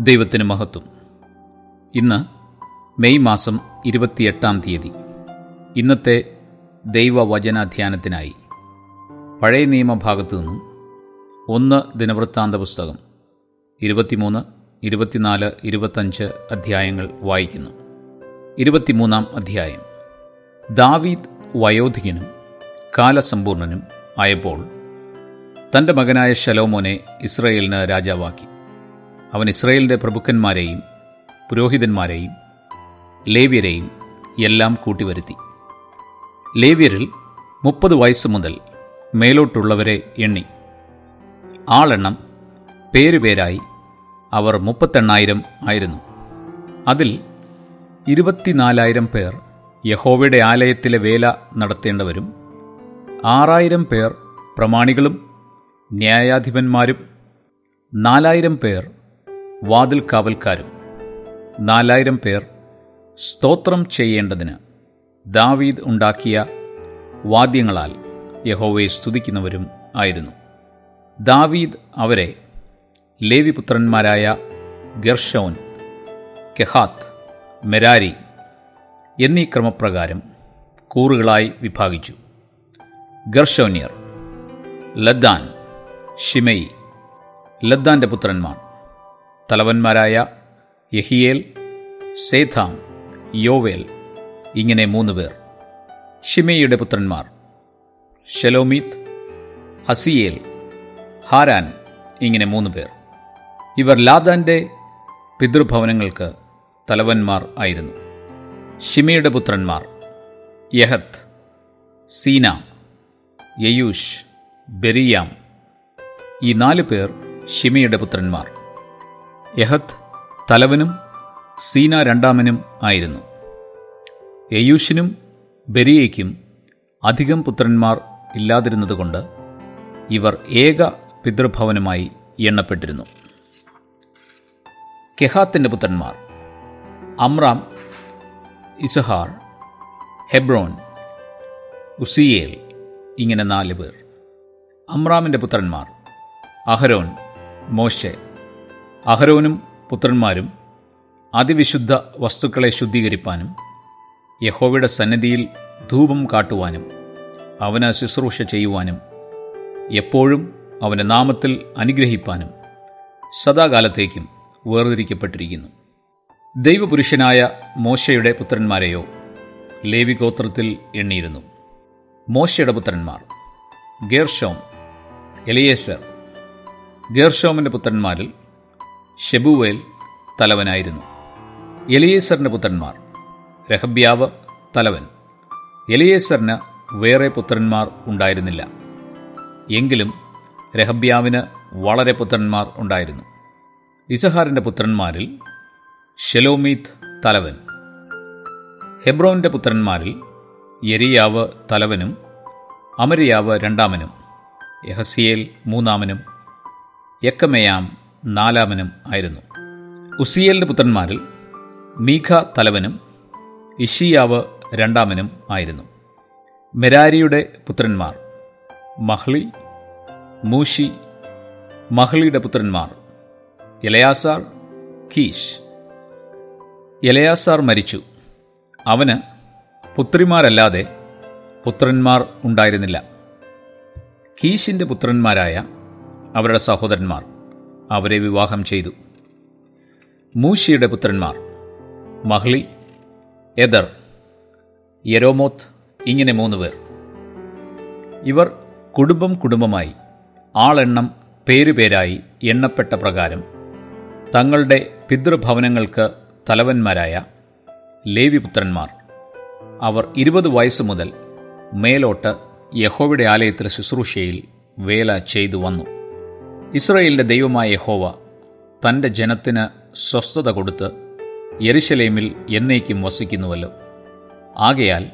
ദൈവത്തിന് മഹത്വം. ഇന്ന് മെയ് മാസം ഇരുപത്തിയെട്ടാം തീയതി. ഇന്നത്തെ ദൈവവചനാധ്യാനത്തിനായി പഴയ നിയമഭാഗത്തു നിന്നും ഒന്ന് ദിനവൃത്താന്ത പുസ്തകം ഇരുപത്തിമൂന്ന് ഇരുപത്തിനാല് ഇരുപത്തഞ്ച് അധ്യായങ്ങൾ വായിക്കുന്നു. ഇരുപത്തിമൂന്നാം അധ്യായം. ദാവീദ് വയോധികനും കാലസമ്പൂർണനും ആയപ്പോൾ തന്റെ മകനായ ശലോമോനെ ഇസ്രയേലിന് രാജാവാക്കി. അവൻ ഇസ്രയേലിന്റെ പ്രഭുക്കന്മാരെയും പുരോഹിതന്മാരെയും ലേവ്യരെയും എല്ലാം കൂട്ടിവരുത്തി. ലേവ്യരിൽ മുപ്പത് വയസ്സ് മുതൽ മേലോട്ടുള്ളവരെ എണ്ണി. ആളെണ്ണം പേരുപേരായി അവർ മുപ്പത്തെണ്ണായിരം ആയിരുന്നു. അതിൽ ഇരുപത്തിനാലായിരം പേർ യഹോവയുടെ ആലയത്തിലെ വേല നടത്തേണ്ടവരും ആറായിരം പേർ പ്രമാണികളും ന്യായാധിപന്മാരും നാലായിരം പേർ വാതിൽ കാവൽക്കാരും നാലായിരം പേർ സ്തോത്രം ചെയ്യേണ്ടതിന് ദാവീദ് ഉണ്ടാക്കിയ വാദ്യങ്ങളാൽ യഹോവയെ സ്തുതിക്കുന്നവരും ആയിരുന്നു. ദാവീദ് അവരെ ലേവിപുത്രന്മാരായ ഗർഷോൻ കെഹാത്ത് മെരാരി എന്നീ ക്രമപ്രകാരം കൂറുകളായി വിഭാഗിച്ചു. ഗർഷോനിയർ ലദ്ദാൻ ഷിമയി ലദ്ദാന്റെ പുത്രന്മാർ. തലവന്മാരായ യഹിയേൽ സേഥാം യോവേൽ ഇങ്ങനെ മൂന്ന് പേർ. ഷിമയുടെ പുത്രന്മാർ ഷെലോമീത്ത് ഹസിയേൽ ഹാരാൻ ഇങ്ങനെ മൂന്ന് പേർ. ഇവർ ലാദാന്റെ പിതൃഭവനങ്ങൾക്ക് തലവന്മാർ ആയിരുന്നു. ഷിമയുടെ പുത്രന്മാർ യഹത്ത് സീന യയൂഷ് ബെരിയാം ഈ നാല് പേർ ഷിമയുടെ പുത്രന്മാർ. യഹത്ത് തലവനും സീന രണ്ടാമനും ആയിരുന്നു. യയൂഷിനും ബെരിയയ്ക്കും അധികം പുത്രന്മാർ ഇല്ലാതിരുന്നതുകൊണ്ട് ഇവർ ഏക പിതൃഭവനമായി എണ്ണപ്പെട്ടിരുന്നു. കെഹാത്തിന്റെ പുത്രന്മാർ അമ്രാം ഇസഹാർ ഹെബ്രോൻ ഉസിയേൽ ഇങ്ങനെ നാല് പേർ. അമ്രാമിന്റെ പുത്രന്മാർ അഹരോൻ മോശെ അഹരോനും പുത്രന്മാരും അതിവിശുദ്ധ വസ്തുക്കളെ ശുദ്ധീകരിപ്പാനും യഹോവയുടെ സന്നിധിയിൽ ധൂപം കാട്ടുവാനും അവന് ശുശ്രൂഷ ചെയ്യുവാനും എപ്പോഴും അവന്റെ നാമത്തിൽ അനുഗ്രഹിപ്പാനും സദാകാലത്തേക്കും വേർതിരിക്കപ്പെട്ടിരിക്കുന്നു. ദൈവപുരുഷനായ മോശയുടെ പുത്രന്മാരെയോ ലേവി ഗോത്രത്തിൽ എണ്ണിയിരുന്നു. മോശയുടെ പുത്രന്മാർ ഗേർഷോം എലിയേസർ. ഗേർഷോമിന്റെ പുത്രന്മാരിൽ ഷെബുവേൽ തലവനായിരുന്നു. എലിയേസറിന്റെ പുത്രന്മാർ രഹബ്യാവ് തലവൻ. എലിയേസറിന് വേറെ പുത്രന്മാർ ഉണ്ടായിരുന്നില്ല. എങ്കിലും രഹബ്യാവിന് വളരെ പുത്രന്മാർ ഉണ്ടായിരുന്നു. ഇസഹാറിന്റെ പുത്രന്മാരിൽ ഷെലോമീത്ത് തലവൻ. ഹെബ്രോന്റെ പുത്രന്മാരിൽ യെരിയാവ് തലവനും അമരിയാവ് രണ്ടാമനും യഹസിയേൽ മൂന്നാമനും യക്കമയാം നാലാമനും ആയിരുന്നു. ഉസിയേലിന്റെ പുത്രന്മാരിൽ മീഖ തലവനും ഇഷിയാവ് രണ്ടാമനും ആയിരുന്നു. മെരാരിയുടെ പുത്രന്മാർ മഹ്ലി മൂഷി മഹ്ലിയുടെ പുത്രന്മാർ എലയാസാർ കീഷ് എലയാസാർ മരിച്ചു. അവന് പുത്രിമാരല്ലാതെ പുത്രന്മാർ ഉണ്ടായിരുന്നില്ല. കീഷിന്റെ പുത്രന്മാരായ അവരുടെ സഹോദരന്മാർ. അവരെ വിവാഹം ചെയ്തു. മൂഷിയുടെ പുത്രന്മാർ മഹ്ലി എദർ യരോമോത്ത് ഇങ്ങനെ മൂന്ന് പേർ. ഇവർ കുടുംബം കുടുംബമായി ആളെണ്ണം പേരുപേരായി എണ്ണപ്പെട്ട പ്രകാരം തങ്ങളുടെ പിതൃഭവനങ്ങൾക്ക് തലവന്മാരായ ലേവിപുത്രന്മാർ. അവർ ഇരുപത് വയസ്സ് മുതൽ മേലോട്ട് യഹോവയുടെ ആലയത്തിലെ ശുശ്രൂഷയിൽ വേല ചെയ്തു വന്നു. ഇസ്രയേലിന്റെ ദൈവമായ യഹോവ തന്റെ ജനത്തിന് സ്വസ്ഥത കൊടുത്ത് യെരുശലേമിൽ എന്നേക്കും വസിക്കുന്നുവല്ലോ. ആകയാൽ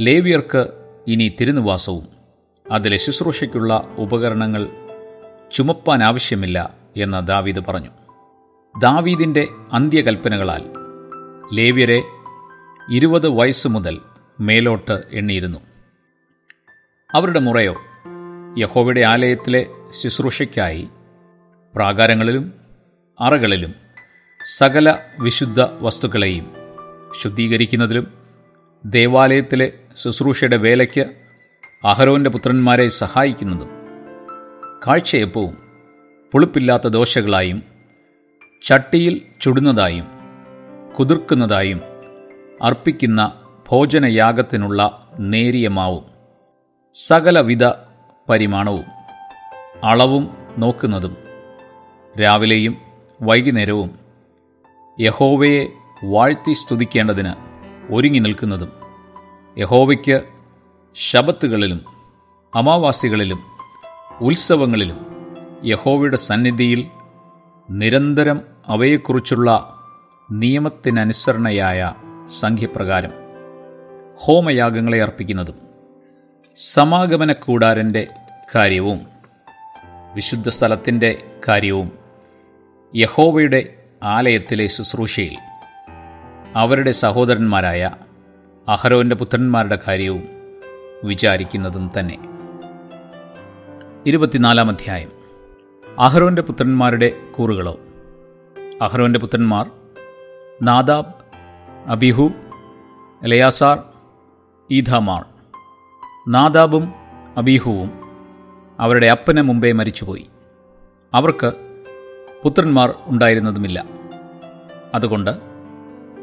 ലേവിയർക്ക് ഇനി തിരുനിവാസവും അതിലെ ശുശ്രൂഷയ്ക്കുള്ള ഉപകരണങ്ങൾ ചുമപ്പാൻ ആവശ്യമില്ല എന്ന് ദാവീദ് പറഞ്ഞു. ദാവീദിന്റെ അന്ത്യകൽപ്പനകളാൽ ലേവ്യരെ ഇരുപത് വയസ്സ് മുതൽ മേലോട്ട് എണ്ണിയിരുന്നു. അവരുടെ മുറയോ യഹോവയുടെ ആലയത്തിലെ ശുശ്രൂഷയ്ക്കായി പ്രാകാരങ്ങളിലും അറകളിലും സകല വിശുദ്ധ വസ്തുക്കളെയും ശുദ്ധീകരിക്കുന്നതിലും ദേവാലയത്തിലെ ശുശ്രൂഷയുടെ വേലയ്ക്ക് അഹരോന്റെ പുത്രന്മാരെ സഹായിക്കുന്നതും കാഴ്ചയപ്പവും പുളിപ്പില്ലാത്ത ദോശകളായും ചട്ടിയിൽ ചുടുന്നതായും കുതിർക്കുന്നതായും അർപ്പിക്കുന്ന ഭോജനയാഗത്തിനുള്ള നേരിയ മാവും സകലവിധ പരിമാണവും അളവും നോക്കുന്നതും. രാവിലെയും വൈകുന്നേരവും യഹോവയെ വാഴ്ത്തി സ്തുതിക്കേണ്ടതിന് ഒരുങ്ങി നിൽക്കുന്നതും. യഹോവയ്ക്ക് ശബത്തുകളിലും അമാവാസികളിലും ഉത്സവങ്ങളിലും യഹോവയുടെ സന്നിധിയിൽ നിരന്തരം അവയെക്കുറിച്ചുള്ള നിയമത്തിനനുസരണയായ സംഖ്യപ്രകാരം ഹോമയാഗങ്ങളെ അർപ്പിക്കുന്നതും. സമാഗമന കൂടാരന്റെ കാര്യവും വിശുദ്ധ സ്ഥലത്തിന്റെ കാര്യവും യഹോവയുടെ ആലയത്തിലെ ശുശ്രൂഷയിൽ അവരുടെ സഹോദരന്മാരായ അഹരോന്റെ പുത്രന്മാരുടെ കാര്യവും വിചാരിക്കുന്നതും തന്നെ. ഇരുപത്തിനാലാം അധ്യായം. അഹരോന്റെ പുത്രന്മാരുടെ കൂറുകളോ? അഹരോന്റെ പുത്രന്മാർ നാദാബ് അബിഹു ലയാസാർ ഈഥാമാർ. നാദാബും അബീഹുവും അവരുടെ അപ്പന് മുമ്പേ മരിച്ചുപോയി. അവർക്ക് പുത്രന്മാർ ഉണ്ടായിരുന്നതുമില്ല. അതുകൊണ്ട്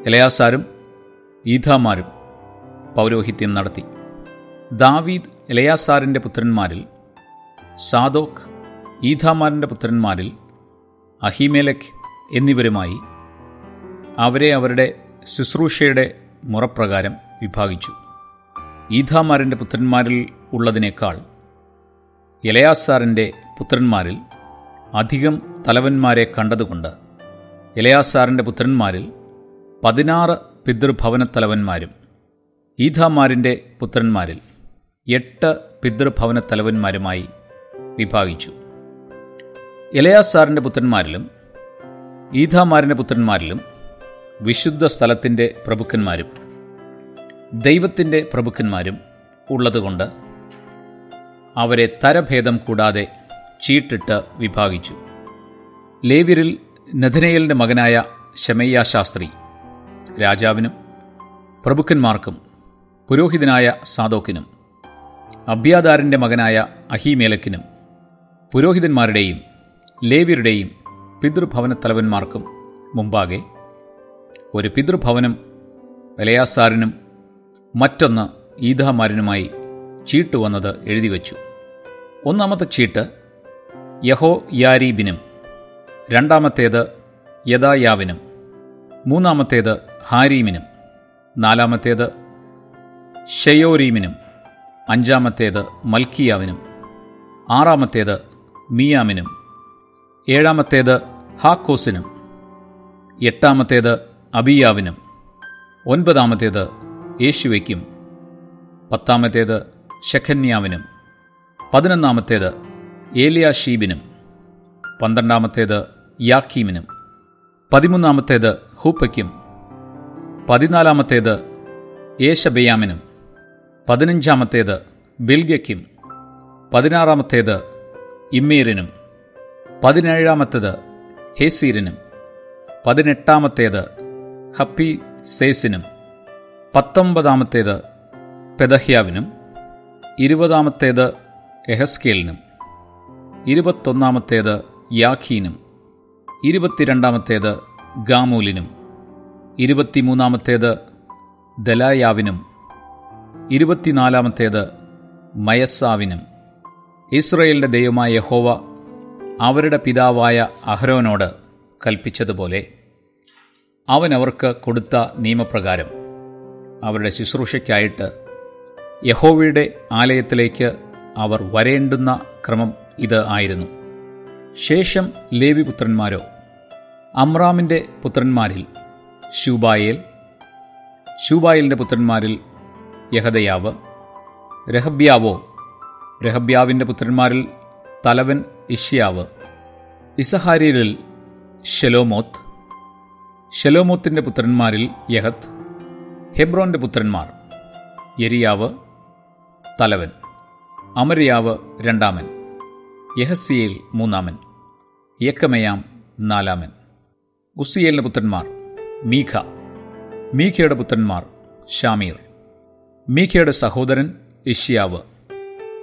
എലയാസാരും ഈഥാമാരും പൗരോഹിത്യം നടത്തി. ദാവീദ് എലയാസാറിന്റെ പുത്രന്മാരിൽ സാദോക് ഈഥാമാരിന്റെ പുത്രന്മാരിൽ അഹിമേലക് എന്നിവരുമായി അവരെ അവരുടെ ശുശ്രൂഷയുടെ മുറപ്രകാരം വിഭാഗിച്ചു. ഈഥാമാരിന്റെ പുത്രന്മാരിൽ ഉള്ളതിനേക്കാൾ എലയാസാറിന്റെ പുത്രന്മാരിൽ അധികം തലവന്മാരെ കണ്ടതുകൊണ്ട് എലയാസാറിന്റെ പുത്രന്മാരിൽ പതിനാറ് പിതൃഭവനത്തലവന്മാരും ഈഥാമാരിന്റെ പുത്രന്മാരിൽ എട്ട് പിതൃഭവനത്തലവന്മാരുമായി വിഭാഗിച്ചു. എലയാസാറിന്റെ പുത്രന്മാരിലും ഈഥാമാരിന്റെ പുത്രന്മാരിലും വിശുദ്ധ സ്ഥലത്തിന്റെ പ്രഭുക്കന്മാരും ദൈവത്തിന്റെ പ്രഭുക്കന്മാരും ഉള്ളതുകൊണ്ട് അവരെ തരഭേദം കൂടാതെ ചീട്ടിട്ട് വിഭാഗിച്ചു. ലേവ്യരിൽ നഥനയലിന്റെ മകനായ ശമയ്യ ശാസ്ത്രി രാജാവിനും പ്രഭുക്കന്മാർക്കും പുരോഹിതനായ സാദോക്കിനും അബ്യാദാറിന്റെ മകനായ അഹിമേലക്കിനും പുരോഹിതന്മാരുടെയും ലേവ്യരുടെയും പിതൃഭവനത്തലവന്മാർക്കും മുമ്പാകെ ഒരു പിതൃഭവനം എലയാസാറിനും മറ്റൊന്ന് ഈദാമാരനുമായി ചീട്ടുവന്നത് എഴുതിവെച്ചു ഒന്നാമത്തെ ചീട്ട് യഹോ യാരീബിനും രണ്ടാമത്തേത് യദായാവിനും മൂന്നാമത്തേത് ഹാരീമിനും നാലാമത്തേത് ഷെയോരീമിനും അഞ്ചാമത്തേത് മൽക്കിയാവിനും ആറാമത്തേത് മിയാമിനും ഏഴാമത്തേത് ഹാക്കോസിനും എട്ടാമത്തേത് അബിയാവിനും ഒൻപതാമത്തേത് യേശുവയ്ക്കും പത്താമത്തേത് ഷഖന്യാവിനും പതിനൊന്നാമത്തേത് ഏലിയാഷീബിനും പന്ത്രണ്ടാമത്തേത് യാക്കീമിനും പതിമൂന്നാമത്തേത് ഹൂപ്പയ്ക്കും പതിനാലാമത്തേത് യേശബയാമിനും പതിനഞ്ചാമത്തേത് ബിൽഗയ്ക്കും പതിനാറാമത്തേത് ഇമ്മീറിനും പതിനേഴാമത്തേത് ഹേസീരിനും പതിനെട്ടാമത്തേത് ഹപ്പി സേസിനും പത്തൊമ്പതാമത്തേത് പെദഹ്യാവിനും ഇരുപതാമത്തേത് എഹസ്കേലിനും. ഇരുപത്തൊന്നാമത്തേത് യാഖീനും. ഇരുപത്തിരണ്ടാമത്തേത് ഗാമൂലിനും. ഇരുപത്തിമൂന്നാമത്തേത് ദലായാവിനും. ഇരുപത്തിനാലാമത്തേത് മയസ്സാവിനും. ഇസ്രയേലിന്റെ ദൈവമായ യഹോവ അവരുടെ പിതാവായ അഹ്രോനോട് കൽപ്പിച്ചതുപോലെ അവൻ അവർക്ക് കൊടുത്ത നിയമപ്രകാരം അവരുടെ ശുശ്രൂഷയ്ക്കായിട്ട് യഹോവയുടെ ആലയത്തിലേക്ക് അവർ വരേണ്ടുന്ന ക്രമം ഇത് ആയിരുന്നു. ശേഷം ലേവി പുത്രന്മാരോ? അമ്രാമിന്റെ പുത്രന്മാരിൽ ശൂബായേൽ ശൂബായലിന്റെ പുത്രന്മാരിൽ യഹദയാവ് രഹബ്യാവോ? രഹബ്യാവിന്റെ പുത്രന്മാരിൽ തലവൻ ഇഷ്യാവ് ഇസഹാരിയിൽ ഷെലോമോത്ത് ഷെലോമോത്തിന്റെ പുത്രന്മാരിൽ യഹത്ത് ഹെബ്രോന്റെ പുത്രന്മാർ യരിയാവ് തലവൻ. അമരിയാവ് രണ്ടാമൻ. യഹസിയേൽ മൂന്നാമൻ. യക്കമയാം നാലാമൻ. ഉസിയേലിന്റെ പുത്രന്മാർ മീഖ. മീഖയുടെ പുത്രന്മാർ ഷാമീർ മീഖയുടെ സഹോദരൻ ഇഷ്യാവ്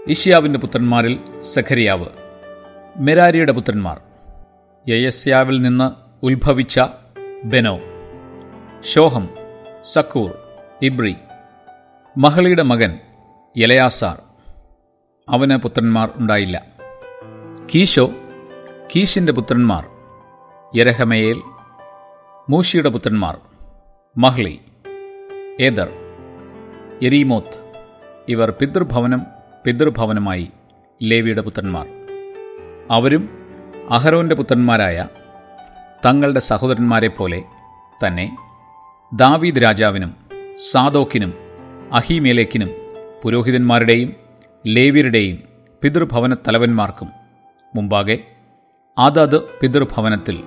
ഇഷ്യാവിന്റെ പുത്രന്മാരിൽ സഖരിയാവ്. മെരാരിയുടെ പുത്രന്മാർ യയസ്യാവിൽ നിന്ന് ഉത്ഭവിച്ച ബെനോ. ഷോഹം സക്കൂർ ഇബ്രി. മഹളിയുടെ മകൻ യലയാസാർ. അവന് പുത്രന്മാർ ഉണ്ടായില്ല. കീശോ കീശിന്റെ പുത്രന്മാർ യരഹമയേൽ മൂഷിയുടെ പുത്രന്മാർ മഹ്ലി ഏദർ എരീമോത്ത് ഇവർ പിതൃഭവനം പിതൃഭവനമായി ലേവിയുടെ പുത്രന്മാർ. അവരും അഹരോന്റെ പുത്രന്മാരായ തങ്ങളുടെ സഹോദരന്മാരെ പോലെ തന്നെ ദാവീദ് രാജാവിനും സാദോക്കിനും അഹിമേലേക്കിനും പുരോഹിതന്മാരുടെയും ലേവ്യരുടെയും പിതൃഭവന തലവന്മാർക്കും മുമ്പാകെ അതത് പിതൃഭവനത്തിൽ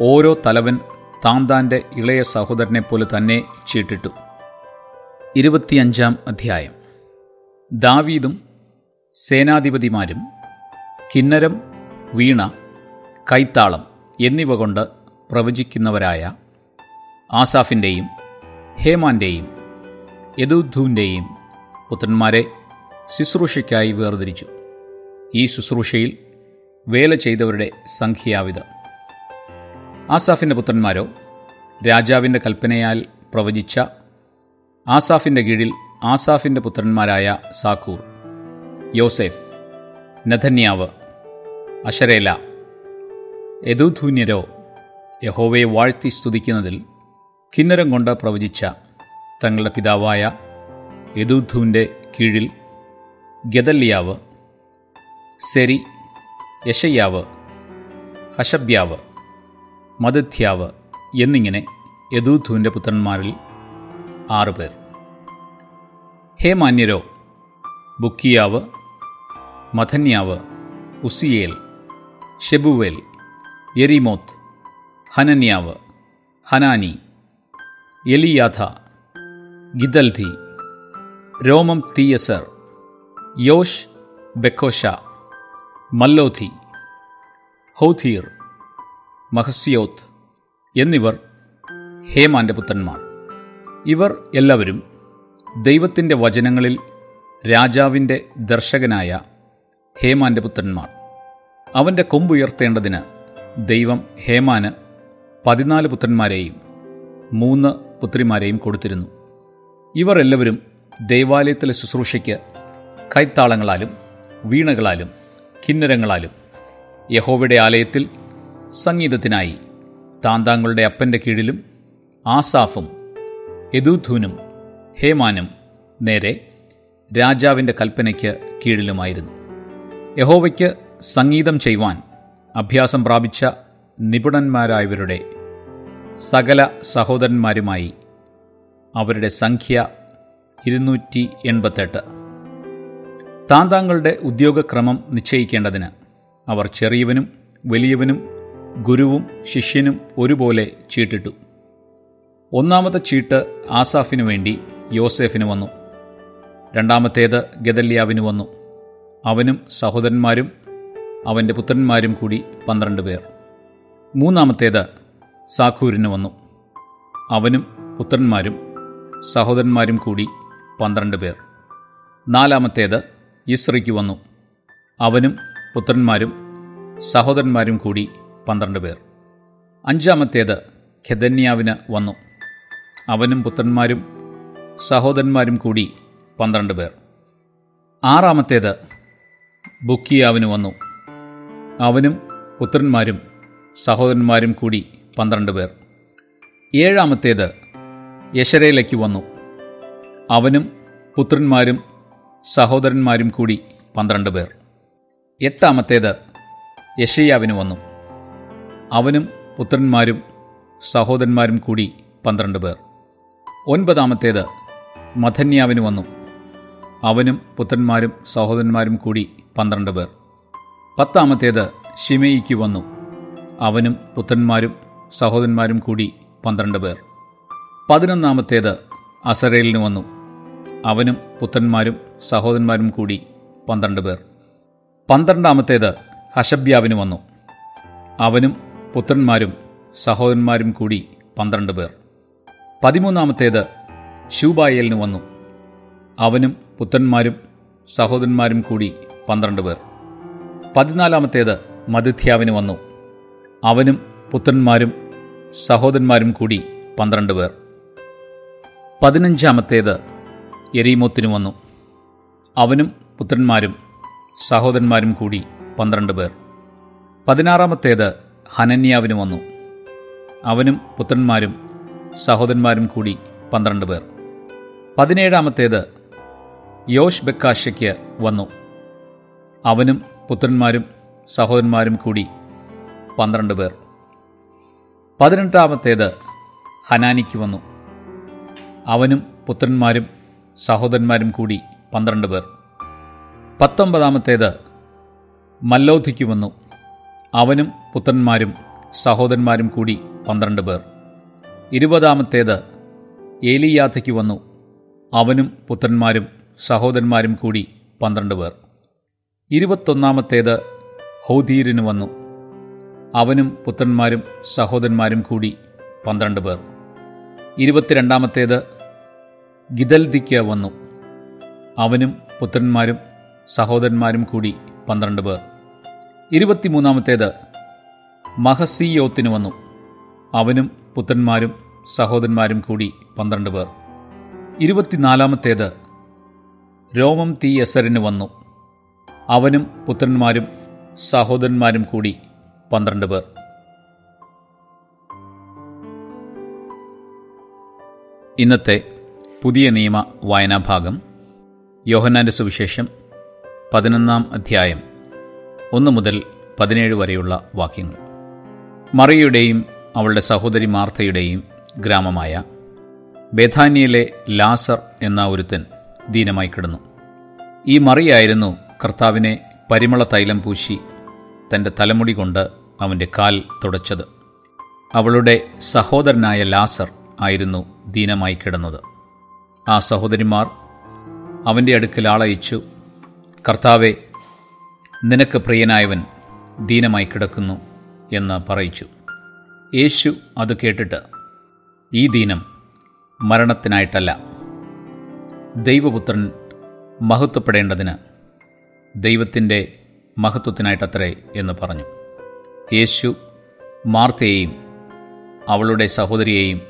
ഓരോ തലവൻ താൻ ഇളയ സഹോദരനെ സഹോദരനെപ്പോലെ തന്നെ ചീട്ടിട്ടു. ഇരുപത്തിയഞ്ചാം അധ്യായം. ദാവീദും സേനാധിപതിമാരും കിന്നരം വീണ കൈത്താളം എന്നിവ കൊണ്ട് പ്രവചിക്കുന്നവരായ ആസാഫിന്റെയും ഹേമാന്റെയും യദുദ്ധുവിന്റെയും പുത്രന്മാരെ ശുശ്രൂഷയ്ക്കായി വേർതിരിച്ചു. ഈ ശുശ്രൂഷയിൽ വേല ചെയ്തവരുടെ സംഖ്യാവിധം ആസാഫിന്റെ പുത്രന്മാരോ രാജാവിന്റെ കൽപ്പനയാൽ പ്രവചിച്ച ആസാഫിന്റെ കീഴിൽ ആസാഫിന്റെ പുത്രന്മാരായ സാക്കൂർ യോസെഫ് നഥന്യാവ് അശരേല യദുധൂന്യരോ യഹോവയെ വാഴ്ത്തി സ്തുതിക്കുന്നതിൽ കിന്നരം കൊണ്ട് പ്രവചിച്ച തങ്ങളുടെ പിതാവായ യദുധുവിന്റെ കീഴിൽ ഗദല്യാവ് സെരി യശയ്യാവ് ഹഷബ്യാവ് മദിഥ്യാവ് എന്നിങ്ങനെ യദൂധുവിന്റെ പുത്രന്മാരിൽ ആറുപേർ ഹേ മാന്യരോ ബുക്കിയാവ് മഥന്യാവ് ഉസിയേൽ ഷെബുവേൽ എരിമോത്ത് ഹനന്യാവ് ഹനാനി എലിയാഥ ഗിദൽധി രോമം തീയസർ യോഷ് ബെക്കോഷ മല്ലോധി ഹൗഥീർ മഹസ്യോത് എന്നിവർ ഹേമാന്റെ പുത്രന്മാർ. ഇവർ എല്ലാവരും ദൈവത്തിന്റെ വചനങ്ങളിൽ രാജാവിന്റെ ദർശകനായ ഹേമാന്റെ പുത്രന്മാർ. അവന്റെ കൊമ്പുയർത്തേണ്ടതിന് ദൈവം ഹേമാന് പതിനാല് പുത്രന്മാരെയും മൂന്ന് പുത്രിമാരെയും കൊടുത്തിരുന്നു. ഇവർ എല്ലാവരും ദൈവാലയത്തിലെ ശുശ്രൂഷയ്ക്ക് കൈത്താളങ്ങളാലും വീണകളാലും കിന്നരങ്ങളാലും യഹോവയുടെ ആലയത്തിൽ സംഗീതത്തിനായി താന്താങ്ങളുടെ അപ്പന്റെ കീഴിലും ആസാഫും യദൂധൂനും ഹേമാനും നേരെ രാജാവിന്റെ കൽപ്പനയ്ക്ക് കീഴിലുമായിരുന്നു. യഹോവയ്ക്ക് സംഗീതം ചെയ്യുവാൻ അഭ്യാസം പ്രാപിച്ച നിപുണന്മാരായവരുടെ സകല സഹോദരന്മാരുമായി അവരുടെ സംഖ്യ ഇരുന്നൂറ്റി എൺപത്തെട്ട്. താന്താങ്ങളുടെ ഉദ്യോഗക്രമം നിശ്ചയിക്കേണ്ടതിന് അവർ ചെറിയവനും വലിയവനും ഗുരുവും ശിഷ്യനും ഒരുപോലെ ചീട്ടിട്ടു. ഒന്നാമത്തെ ചീട്ട് ആസാഫിനു വേണ്ടി യോസേഫിന് വന്നു. രണ്ടാമത്തേത് ഗദല്യാവിന് വന്നു. അവനും സഹോദരന്മാരും അവന്റെ പുത്രന്മാരും കൂടി പന്ത്രണ്ട് പേർ. മൂന്നാമത്തേത് സാഖൂരിന് വന്നു. അവനും പുത്രന്മാരും സഹോദരന്മാരും കൂടി പന്ത്രണ്ട് പേർ. നാലാമത്തേത് ഇസ്രയ്ക്ക് വന്നു. അവനും പുത്രന്മാരും സഹോദരന്മാരും കൂടി പന്ത്രണ്ട് പേർ. അഞ്ചാമത്തേത് ഖെദന്യാവിന് വന്നു. അവനും പുത്രന്മാരും സഹോദരന്മാരും കൂടി പന്ത്രണ്ട് പേർ. ആറാമത്തേത് ബുക്കിയാവിന് വന്നു. അവനും പുത്രന്മാരും സഹോദരന്മാരും കൂടി പന്ത്രണ്ട് പേർ. ഏഴാമത്തേത് യശരയിലേക്ക് വന്നു. അവനും പുത്രന്മാരും സഹോദരന്മാരും കൂടി പന്ത്രണ്ട് പേർ. എട്ടാമത്തേത് യഷയ്യാവിന് വന്നു. അവനും പുത്രന്മാരും സഹോദരന്മാരും കൂടി പന്ത്രണ്ട് പേർ. ഒൻപതാമത്തേത് മഥന്യാവിന് വന്നു. അവനും പുത്രന്മാരും സഹോദരന്മാരും കൂടി പന്ത്രണ്ട് പേർ. പത്താമത്തേത് ഷിമയിക്ക് വന്നു. അവനും പുത്രന്മാരും സഹോദരന്മാരും കൂടി പന്ത്രണ്ട് പേർ. പതിനൊന്നാമത്തേത് അസറേലിന് വന്നു. അവനും പുത്രന്മാരും സഹോദരന്മാരും കൂടി പന്ത്രണ്ട് പേർ. പന്ത്രണ്ടാമത്തേത് ഹഷബ്യാവിന് വന്നു. അവനും പുത്രന്മാരും സഹോദരന്മാരും കൂടി പന്ത്രണ്ട് പേർ. പതിമൂന്നാമത്തേത് ശൂബായേലിന് വന്നു. അവനും പുത്രന്മാരും സഹോദരന്മാരും കൂടി പന്ത്രണ്ട് പേർ. പതിനാലാമത്തേത് മതിഥ്യാവിന് വന്നു. അവനും പുത്രന്മാരും സഹോദരന്മാരും കൂടി പന്ത്രണ്ട് പേർ. പതിനഞ്ചാമത്തേത് എരീമോത്തിന് വന്നു. അവനും പുത്രന്മാരും സഹോദരന്മാരും കൂടി പന്ത്രണ്ട് പേർ. പതിനാറാമത്തേത് ഹനന്യാവിന് വന്നു. അവനും പുത്രന്മാരും സഹോദരന്മാരും കൂടി പന്ത്രണ്ട് പേർ. പതിനേഴാമത്തേത് യോഷ് ബക്കാശയ്ക്ക് വന്നു. അവനും പുത്രന്മാരും സഹോദരന്മാരും കൂടി പന്ത്രണ്ട് പേർ. പതിനെട്ടാമത്തേത് ഹനാനിക്ക് വന്നു. അവനും പുത്രന്മാരും സഹോദരന്മാരും കൂടി പന്ത്രണ്ട് പേർ. പത്തൊമ്പതാമത്തേത് മല്ലോധിക്ക് വന്നു. അവനും പുത്രന്മാരും സഹോദരന്മാരും കൂടി പന്ത്രണ്ട് പേർ. ഇരുപതാമത്തേത് ഏലിയാത്തയ്ക്ക് വന്നു. അവനും പുത്രന്മാരും സഹോദരന്മാരും കൂടി പന്ത്രണ്ട് പേർ. ഇരുപത്തൊന്നാമത്തേത് ഹൗദീരിന് വന്നു. അവനും പുത്രന്മാരും സഹോദരന്മാരും കൂടി പന്ത്രണ്ട് പേർ. ഇരുപത്തിരണ്ടാമത്തേത് ഗിദൽദിക്ക് വന്നു. അവനും പുത്രന്മാരും സഹോദരന്മാരും കൂടി പന്ത്രണ്ട് പേർ. ഇരുപത്തിമൂന്നാമത്തേത് മഹസിയോത്തിന് വന്നു. അവനും പുത്രന്മാരും സഹോദരന്മാരും കൂടി പന്ത്രണ്ട് പേർ. ഇരുപത്തിനാലാമത്തേത് രോമം തീ എസറിന് വന്നു. അവനും പുത്രന്മാരും സഹോദരന്മാരും കൂടി പന്ത്രണ്ട് പേർ. ഇന്നത്തെ പുതിയ നിയമ വായനാഭാഗം യോഹന്നാന്റെ സുവിശേഷം പതിനൊന്നാം അധ്യായം ഒന്ന് മുതൽ പതിനേഴ് വരെയുള്ള വാക്യങ്ങൾ. മറിയയുടെയും അവളുടെ സഹോദരി മാർത്തയുടെയും ഗ്രാമമായ ബേഥാനിയയിലെ ലാസർ എന്ന ഒരുത്തൻ ദീനമായി കിടന്നു. ഈ മറിയായിരുന്നു കർത്താവിനെ പരിമള തൈലം പൂശി തന്റെ തലമുടി കൊണ്ട് അവന്റെ കാൽ തുടച്ചത്. അവളുടെ സഹോദരനായ ലാസർ ആയിരുന്നു ദീനമായി കിടന്നത്. ആ സഹോദരിമാർ അവന്റെ അടുക്കൽ ആളയച്ചു. കർത്താവെ നിനക്ക് പ്രിയനായവൻ ദീനമായി കിടക്കുന്നു എന്ന് പറയിച്ചു. യേശു അത് കേട്ടിട്ട് ഈ ദീനം മരണത്തിനായിട്ടല്ല. ദൈവപുത്രൻ മഹത്വപ്പെടേണ്ടതിന് ദൈവത്തിന്റെ മഹത്വത്തിനായിട്ടത്രേ എന്ന് പറഞ്ഞു. യേശു മാർത്തയെയും അവളുടെ സഹോദരിയെയും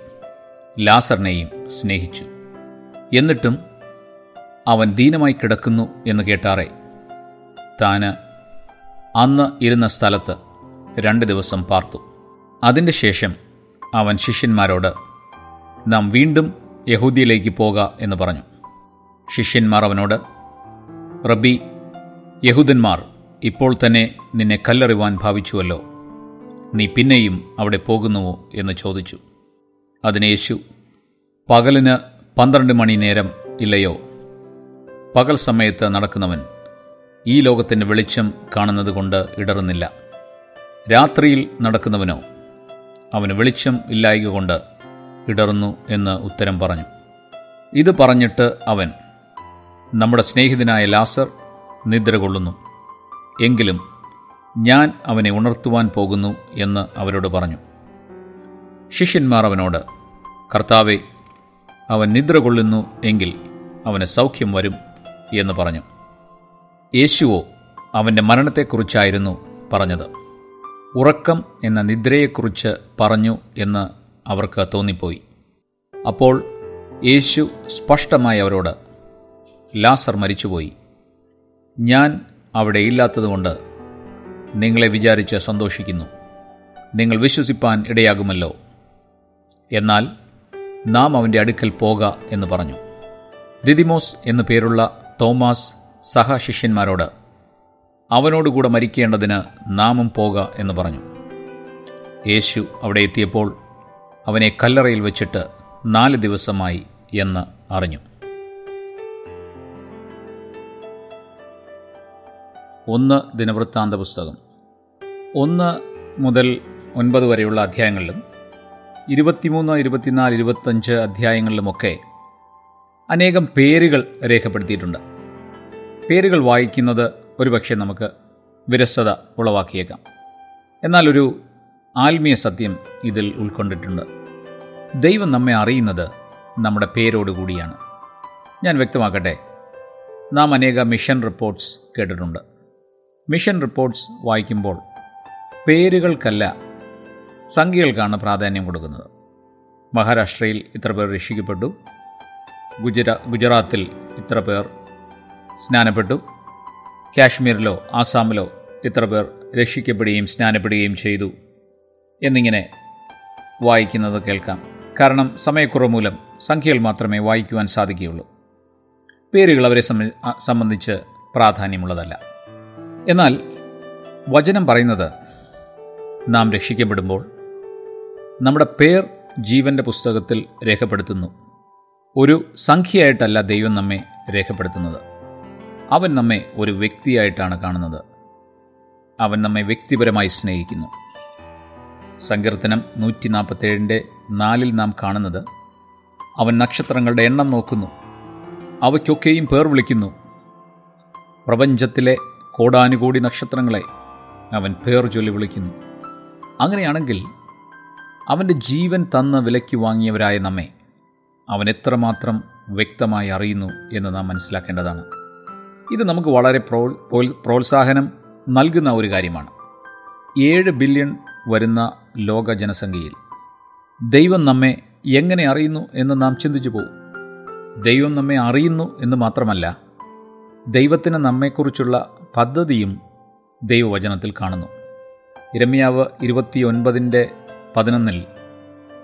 ലാസറിനെയും സ്നേഹിച്ചു. എന്നിട്ടും അവൻ ദീനമായി കിടക്കുന്നു എന്ന് കേട്ടാറെ. താന് അന്ന് ഇരുന്ന സ്ഥലത്ത് രണ്ട് ദിവസം പാർത്തു. അതിന്റെ ശേഷം അവൻ ശിഷ്യന്മാരോട് നാം വീണ്ടും യഹൂദിയിലേക്ക് പോക എന്ന് പറഞ്ഞു. ശിഷ്യന്മാർ അവനോട് റബ്ബി യഹൂദന്മാർ ഇപ്പോൾ തന്നെ നിന്നെ കല്ലെറിവാൻ ഭാവിച്ചുവല്ലോ. നീ പിന്നെയും അവിടെ പോകുന്നുവോ? എന്ന് ചോദിച്ചു. അതിന് യേശു പകലിന് പന്ത്രണ്ട് മണി നേരം ഇല്ലയോ? പകൽ സമയത്ത് നടക്കുന്നവൻ ഈ ലോകത്തിന്റെ വെളിച്ചം കാണുന്നത് കൊണ്ട് ഇടറുന്നില്ല. രാത്രിയിൽ നടക്കുന്നവനോ അവന് വെളിച്ചം ഇല്ലായക കൊണ്ട് ഇടറുന്നു എന്ന് ഉത്തരം പറഞ്ഞു. ഇത് പറഞ്ഞിട്ട് അവൻ നമ്മുടെ സ്നേഹിതനായ ലാസർ നിദ്ര കൊള്ളുന്നു. എങ്കിലും ഞാൻ അവനെ ഉണർത്തുവാൻ പോകുന്നു എന്ന് അവരോട് പറഞ്ഞു. ശിഷ്യന്മാർ അവനോട് കർത്താവെ അവൻ നിദ്ര കൊള്ളുന്നു എങ്കിൽ അവന് സൗഖ്യം വരും. എന്ന് പറഞ്ഞു. യേശുവോ അവന്റെ മരണത്തെക്കുറിച്ചായിരുന്നു പറഞ്ഞത്. ഉറക്കം എന്ന നിദ്രയെക്കുറിച്ച് പറഞ്ഞു എന്ന് അവർക്ക് തോന്നിപ്പോയി. അപ്പോൾ യേശു സ്പഷ്ടമായി അവരോട് ലാസർ മരിച്ചുപോയി. ഞാൻ അവിടെ ഇല്ലാത്തതുകൊണ്ട് നിങ്ങളെ വിചാരിച്ച് സന്തോഷിക്കുന്നു. നിങ്ങൾ വിശ്വസിപ്പാൻ ഇടയാകുമല്ലോ. എന്നാൽ നാം അവന്റെ അടുക്കൽ പോക എന്ന് പറഞ്ഞു. ദിദിമോസ് എന്നു പേരുള്ള തോമാസ് സഹശിഷ്യന്മാരോട് അവനോടുകൂടെ മരിക്കേണ്ടതിന് നാമം പോക എന്ന് പറഞ്ഞു. യേശു അവിടെ എത്തിയപ്പോൾ അവനെ കല്ലറയിൽ വെച്ചിട്ട് നാല് ദിവസമായി എന്ന് അറിഞ്ഞു. ഒന്ന് ദിനവൃത്താന്ത പുസ്തകം ഒന്ന് മുതൽ ഒൻപത് വരെയുള്ള അധ്യായങ്ങളിലും ഇരുപത്തിമൂന്ന് ഇരുപത്തിനാല് ഇരുപത്തഞ്ച് അധ്യായങ്ങളിലുമൊക്കെ അനേകം പേരുകൾ രേഖപ്പെടുത്തിയിട്ടുണ്ട്. പേരുകൾ വായിക്കുന്നത് ഒരുപക്ഷെ നമുക്ക് വിരസത ഉളവാക്കിയേക്കാം. എന്നാൽ ഒരു ആത്മീയ സത്യം ഇതിൽ ഉൾക്കൊണ്ടിട്ടുണ്ട്. ദൈവം നമ്മെ അറിയുന്നത് നമ്മുടെ പേരോടുകൂടിയാണ് ഞാൻ വ്യക്തമാക്കട്ടെ നാം അനേക മിഷൻ റിപ്പോർട്ട്സ് കേട്ടിട്ടുണ്ട്. മിഷൻ റിപ്പോർട്ട്സ് വായിക്കുമ്പോൾ പേരുകൾക്കല്ല സംഖ്യകൾക്കാണ് പ്രാധാന്യം കൊടുക്കുന്നത്. മഹാരാഷ്ട്രയിൽ ഇത്ര പേർ രക്ഷിക്കപ്പെട്ടു. ഗുജറാ ഗുജറാത്തിൽ ഇത്ര പേർ സ്നാനപ്പെട്ടു. കാശ്മീരിലോ ആസാമിലോ ഇത്ര പേർ രക്ഷിക്കപ്പെടുകയും സ്നാനപ്പെടുകയും ചെയ്തു. എന്നിങ്ങനെ വായിക്കുന്നത് കേൾക്കാം. കാരണം സമയക്കുറവ് മൂലം സംഖ്യകൾ മാത്രമേ വായിക്കുവാൻ സാധിക്കുകയുള്ളൂ. പേരുകൾ അവരെ സംബന്ധിച്ച് പ്രാധാന്യമുള്ളതല്ല. എന്നാൽ വചനം പറയുന്നത് നാം രക്ഷിക്കപ്പെടുമ്പോൾ നമ്മുടെ പേർ ജീവന്റെ പുസ്തകത്തിൽ രേഖപ്പെടുത്തുന്നു. ഒരു സംഖ്യയായിട്ടല്ല ദൈവം നമ്മെ രേഖപ്പെടുത്തുന്നത്. അവൻ നമ്മെ ഒരു വ്യക്തിയായിട്ടാണ് കാണുന്നത്. അവൻ നമ്മെ വ്യക്തിപരമായി സ്നേഹിക്കുന്നു. സങ്കീർത്തനം നൂറ്റി നാൽപ്പത്തേഴിന്റെ നാലിൽ നാം കാണുന്നത് അവൻ നക്ഷത്രങ്ങളുടെ എണ്ണം നോക്കുന്നു അവയ്ക്കൊക്കെയും പേർ വിളിക്കുന്നു. പ്രപഞ്ചത്തിലെ കോടാനുകോടി നക്ഷത്രങ്ങളെ അവൻ പേർ ചൊല്ലി വിളിക്കുന്നു. അങ്ങനെയാണെങ്കിൽ അവന്റെ ജീവൻ തന്ന് വിലയ്ക്ക് വാങ്ങിയവരായ നമ്മെ അവൻ എത്രമാത്രം വ്യക്തമായി അറിയുന്നു എന്ന് നാം മനസ്സിലാക്കേണ്ടതാണ്. ഇത് നമുക്ക് വളരെ പ്രോ പ്രോത്സാഹനം നൽകുന്ന ഒരു കാര്യമാണ്. ഏഴ് ബില്യൺ വരുന്ന ലോക ജനസംഖ്യയിൽ ദൈവം നമ്മെ എങ്ങനെ അറിയുന്നു എന്ന് നാം ചിന്തിച്ചു പോകും ദൈവം നമ്മെ അറിയുന്നു എന്ന് മാത്രമല്ല ദൈവത്തിന് നമ്മെക്കുറിച്ചുള്ള പദ്ധതിയും ദൈവവചനത്തിൽ കാണുന്നു. ഇരമ്യാവ് ഇരുപത്തിയൊൻപതിന്റെ പതിനൊന്നിൽ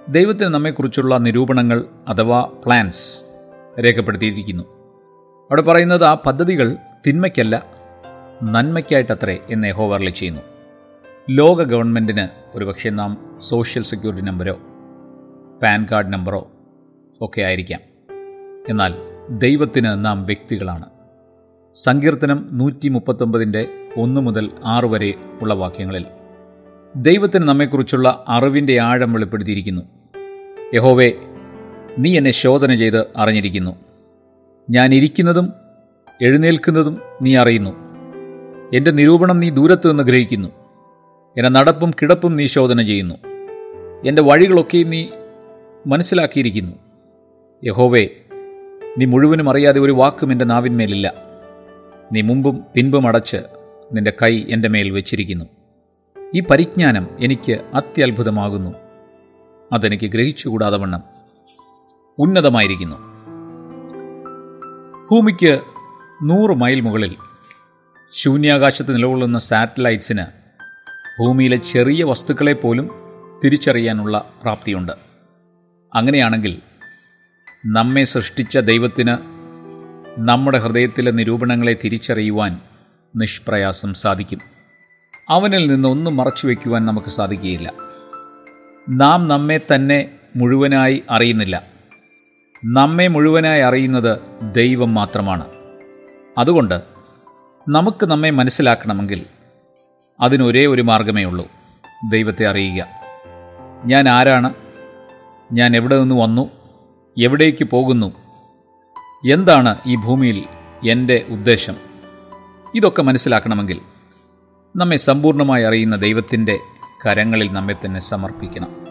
ദൈവത്തിന് നമ്മെക്കുറിച്ചുള്ള നിരൂപണങ്ങൾ അഥവാ പ്ലാൻസ് രേഖപ്പെടുത്തിയിരിക്കുന്നു. അവിടെ പറയുന്നത് ആ പദ്ധതികൾ തിന്മയ്ക്കല്ല നന്മയ്ക്കായിട്ടത്രേ എന്ന് ഹോവർലി ചെയ്യുന്നു. ലോക ഗവൺമെന്റിന് ഒരുപക്ഷെ നാം സോഷ്യൽ സെക്യൂരിറ്റി നമ്പരോ പാൻ കാർഡ് നമ്പറോ ഒക്കെ ആയിരിക്കാം. എന്നാൽ ദൈവത്തിന് നാം വ്യക്തികളാണ്. സങ്കീർത്തനം നൂറ്റി മുപ്പത്തൊമ്പതിന്റെ ഒന്ന് മുതൽ ആറ് വരെ ഉള്ള വാക്യങ്ങളിൽ ദൈവത്തിന് നമ്മെക്കുറിച്ചുള്ള അറിവിന്റെ ആഴം വെളിപ്പെടുത്തിയിരിക്കുന്നു. യഹോവേ നീ എന്നെ ശോധന ചെയ്ത് അറിഞ്ഞിരിക്കുന്നു. ഞാൻ ഇരിക്കുന്നതും എഴുന്നേൽക്കുന്നതും നീ അറിയുന്നു. എന്റെ നിരൂപണം നീ ദൂരത്തു നിന്ന് ഗ്രഹിക്കുന്നു. എന്റെ നടപ്പും കിടപ്പും നീ ശോധന ചെയ്യുന്നു. എന്റെ വഴികളൊക്കെയും നീ മനസ്സിലാക്കിയിരിക്കുന്നു. യഹോവേ നീ മുഴുവനും അറിയാതെ ഒരു വാക്കും എന്റെ നാവിന്മേലില്ല. നീ മുമ്പും പിൻപും അടച്ച് നിന്റെ കൈ എന്റെ മേൽ വെച്ചിരിക്കുന്നു. ഈ പരിജ്ഞാനം എനിക്ക് അത്യത്ഭുതമാകുന്നു. അതെനിക്ക് ഗ്രഹിച്ചുകൂടാതെ വണ്ണം. ഉന്നതമായിരിക്കുന്നു. ഭൂമിക്ക് നൂറ് മൈൽ മുകളിൽ ശൂന്യാകാശത്ത് നിലകൊള്ളുന്ന സാറ്റലൈറ്റ്സിന് ഭൂമിയിലെ ചെറിയ വസ്തുക്കളെ പോലും തിരിച്ചറിയാനുള്ള പ്രാപ്തിയുണ്ട്. അങ്ങനെയാണെങ്കിൽ നമ്മെ സൃഷ്ടിച്ച ദൈവത്തിന് നമ്മുടെ ഹൃദയത്തിലെ നിരൂപണങ്ങളെ തിരിച്ചറിയുവാൻ നിഷ്പ്രയാസം സാധിക്കും. അവനിൽ നിന്ന് ഒന്നും മറച്ചു വയ്ക്കുവാൻ നമുക്ക് സാധിക്കുകയില്ല. നാം നമ്മെ തന്നെ മുഴുവനായി അറിയുന്നില്ല. നമ്മെ മുഴുവനായി അറിയുന്നത് ദൈവം മാത്രമാണ്. അതുകൊണ്ട് നമുക്ക് നമ്മെ മനസ്സിലാക്കണമെങ്കിൽ അതിനൊരേ ഒരു മാർഗമേ ഉള്ളൂ. ദൈവത്തെ അറിയുക. ഞാൻ ആരാണ്? ഞാൻ എവിടെ നിന്ന് വന്നു? എവിടേക്ക് പോകുന്നു? എന്താണ് ഈ ഭൂമിയിൽ എന്റെ ഉദ്ദേശം? ഇതൊക്കെ മനസ്സിലാക്കണമെങ്കിൽ നമ്മെ സമ്പൂർണമായി അറിയുന്ന ദൈവത്തിന്റെ കരങ്ങളിൽ നമ്മെ തന്നെ സമർപ്പിക്കണം.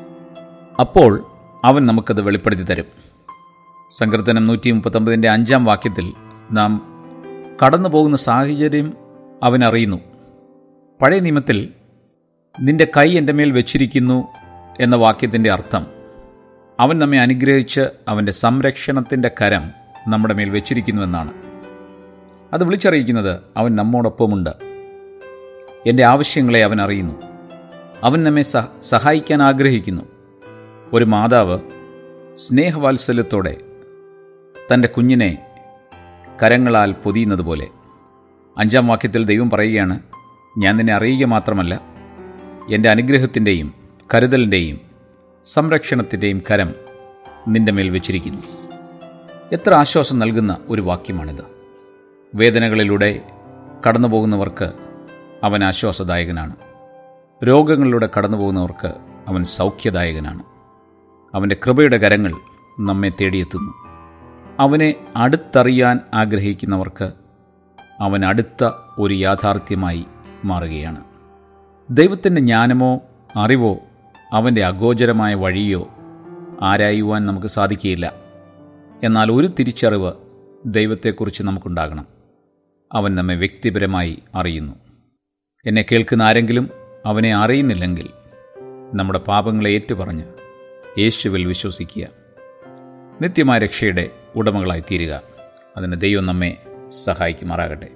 അപ്പോൾ അവൻ നമുക്കത് വെളിപ്പെടുത്തി തരും. സങ്കീർത്തനം നൂറ്റി മുപ്പത്തൊമ്പതിന്റെ അഞ്ചാം വാക്യത്തിൽ നാം കടന്നു പോകുന്ന സാഹചര്യം അവൻ അറിയുന്നു. പഴയ നിയമത്തിൽ നിന്റെ കൈ എന്റെ മേൽ വെച്ചിരിക്കുന്നു എന്ന വാക്യത്തിന്റെ അർത്ഥം അവൻ നമ്മെ അനുഗ്രഹിച്ച് അവന്റെ സംരക്ഷണത്തിന്റെ കരം നമ്മുടെ മേൽ വെച്ചിരിക്കുന്നുവെന്നാണ് അത് വിളിച്ചറിയിക്കുന്നത് അവൻ നമ്മോടൊപ്പമുണ്ട്. എന്റെ ആവശ്യങ്ങളെ അവൻ അറിയുന്നു. അവൻ നമ്മെ സഹ സഹായിക്കാൻ ആഗ്രഹിക്കുന്നു. ഒരു മാതാവ് സ്നേഹവാത്സല്യത്തോടെ തന്റെ കുഞ്ഞിനെ കരങ്ങളാൽ പൊതിയുന്നത് പോലെ അഞ്ചാം വാക്യത്തിൽ ദൈവം പറയുകയാണ് ഞാൻ നിന്നെ അറിയുക മാത്രമല്ല എന്റെ അനുഗ്രഹത്തിന്റെയും കരുതലിന്റെയും സംരക്ഷണത്തിന്റെയും കരം നിന്റെ മേൽ വെച്ചിരിക്കുന്നു. എത്ര ആശ്വാസം നൽകുന്ന ഒരു വാക്യമാണിത്. വേദനകളിലൂടെ കടന്നു പോകുന്നവർക്ക് അവൻ ആശ്വാസദായകനാണ്. രോഗങ്ങളിലൂടെ കടന്നു പോകുന്നവർക്ക് അവൻ സൗഖ്യദായകനാണ്. അവന്റെ കൃപയുടെ കരങ്ങൾ നമ്മെ തേടിയെത്തുന്നു. അവനെ അടുത്തറിയാൻ ആഗ്രഹിക്കുന്നവർക്ക് അവൻ അടുത്ത ഒരു യാഥാർത്ഥ്യമായി മാറുകയാണ്. ദൈവത്തിന്റെ ജ്ഞാനമോ അറിവോ അവന്റെ അഗോചരമായ വഴിയോ ആരായുവാൻ നമുക്ക് സാധിക്കുകയില്ല. എന്നാൽ ഒരു തിരിച്ചറിവ് ദൈവത്തെക്കുറിച്ച് നമുക്കുണ്ടാകണം. അവൻ നമ്മെ വ്യക്തിപരമായി അറിയുന്നു. എന്നെ കേൾക്കുന്ന ആരെങ്കിലും അവനെ അറിയുന്നില്ലെങ്കിൽ നമ്മുടെ പാപങ്ങളെ ഏറ്റുപറഞ്ഞ് യേശുവിൽ വിശ്വസിക്കുക. നിത്യമായ രക്ഷയുടെ ഉടമകളായി തീരുക അതിന് ദൈവം നമ്മെ സഹായിക്കുമാറാകട്ടെ.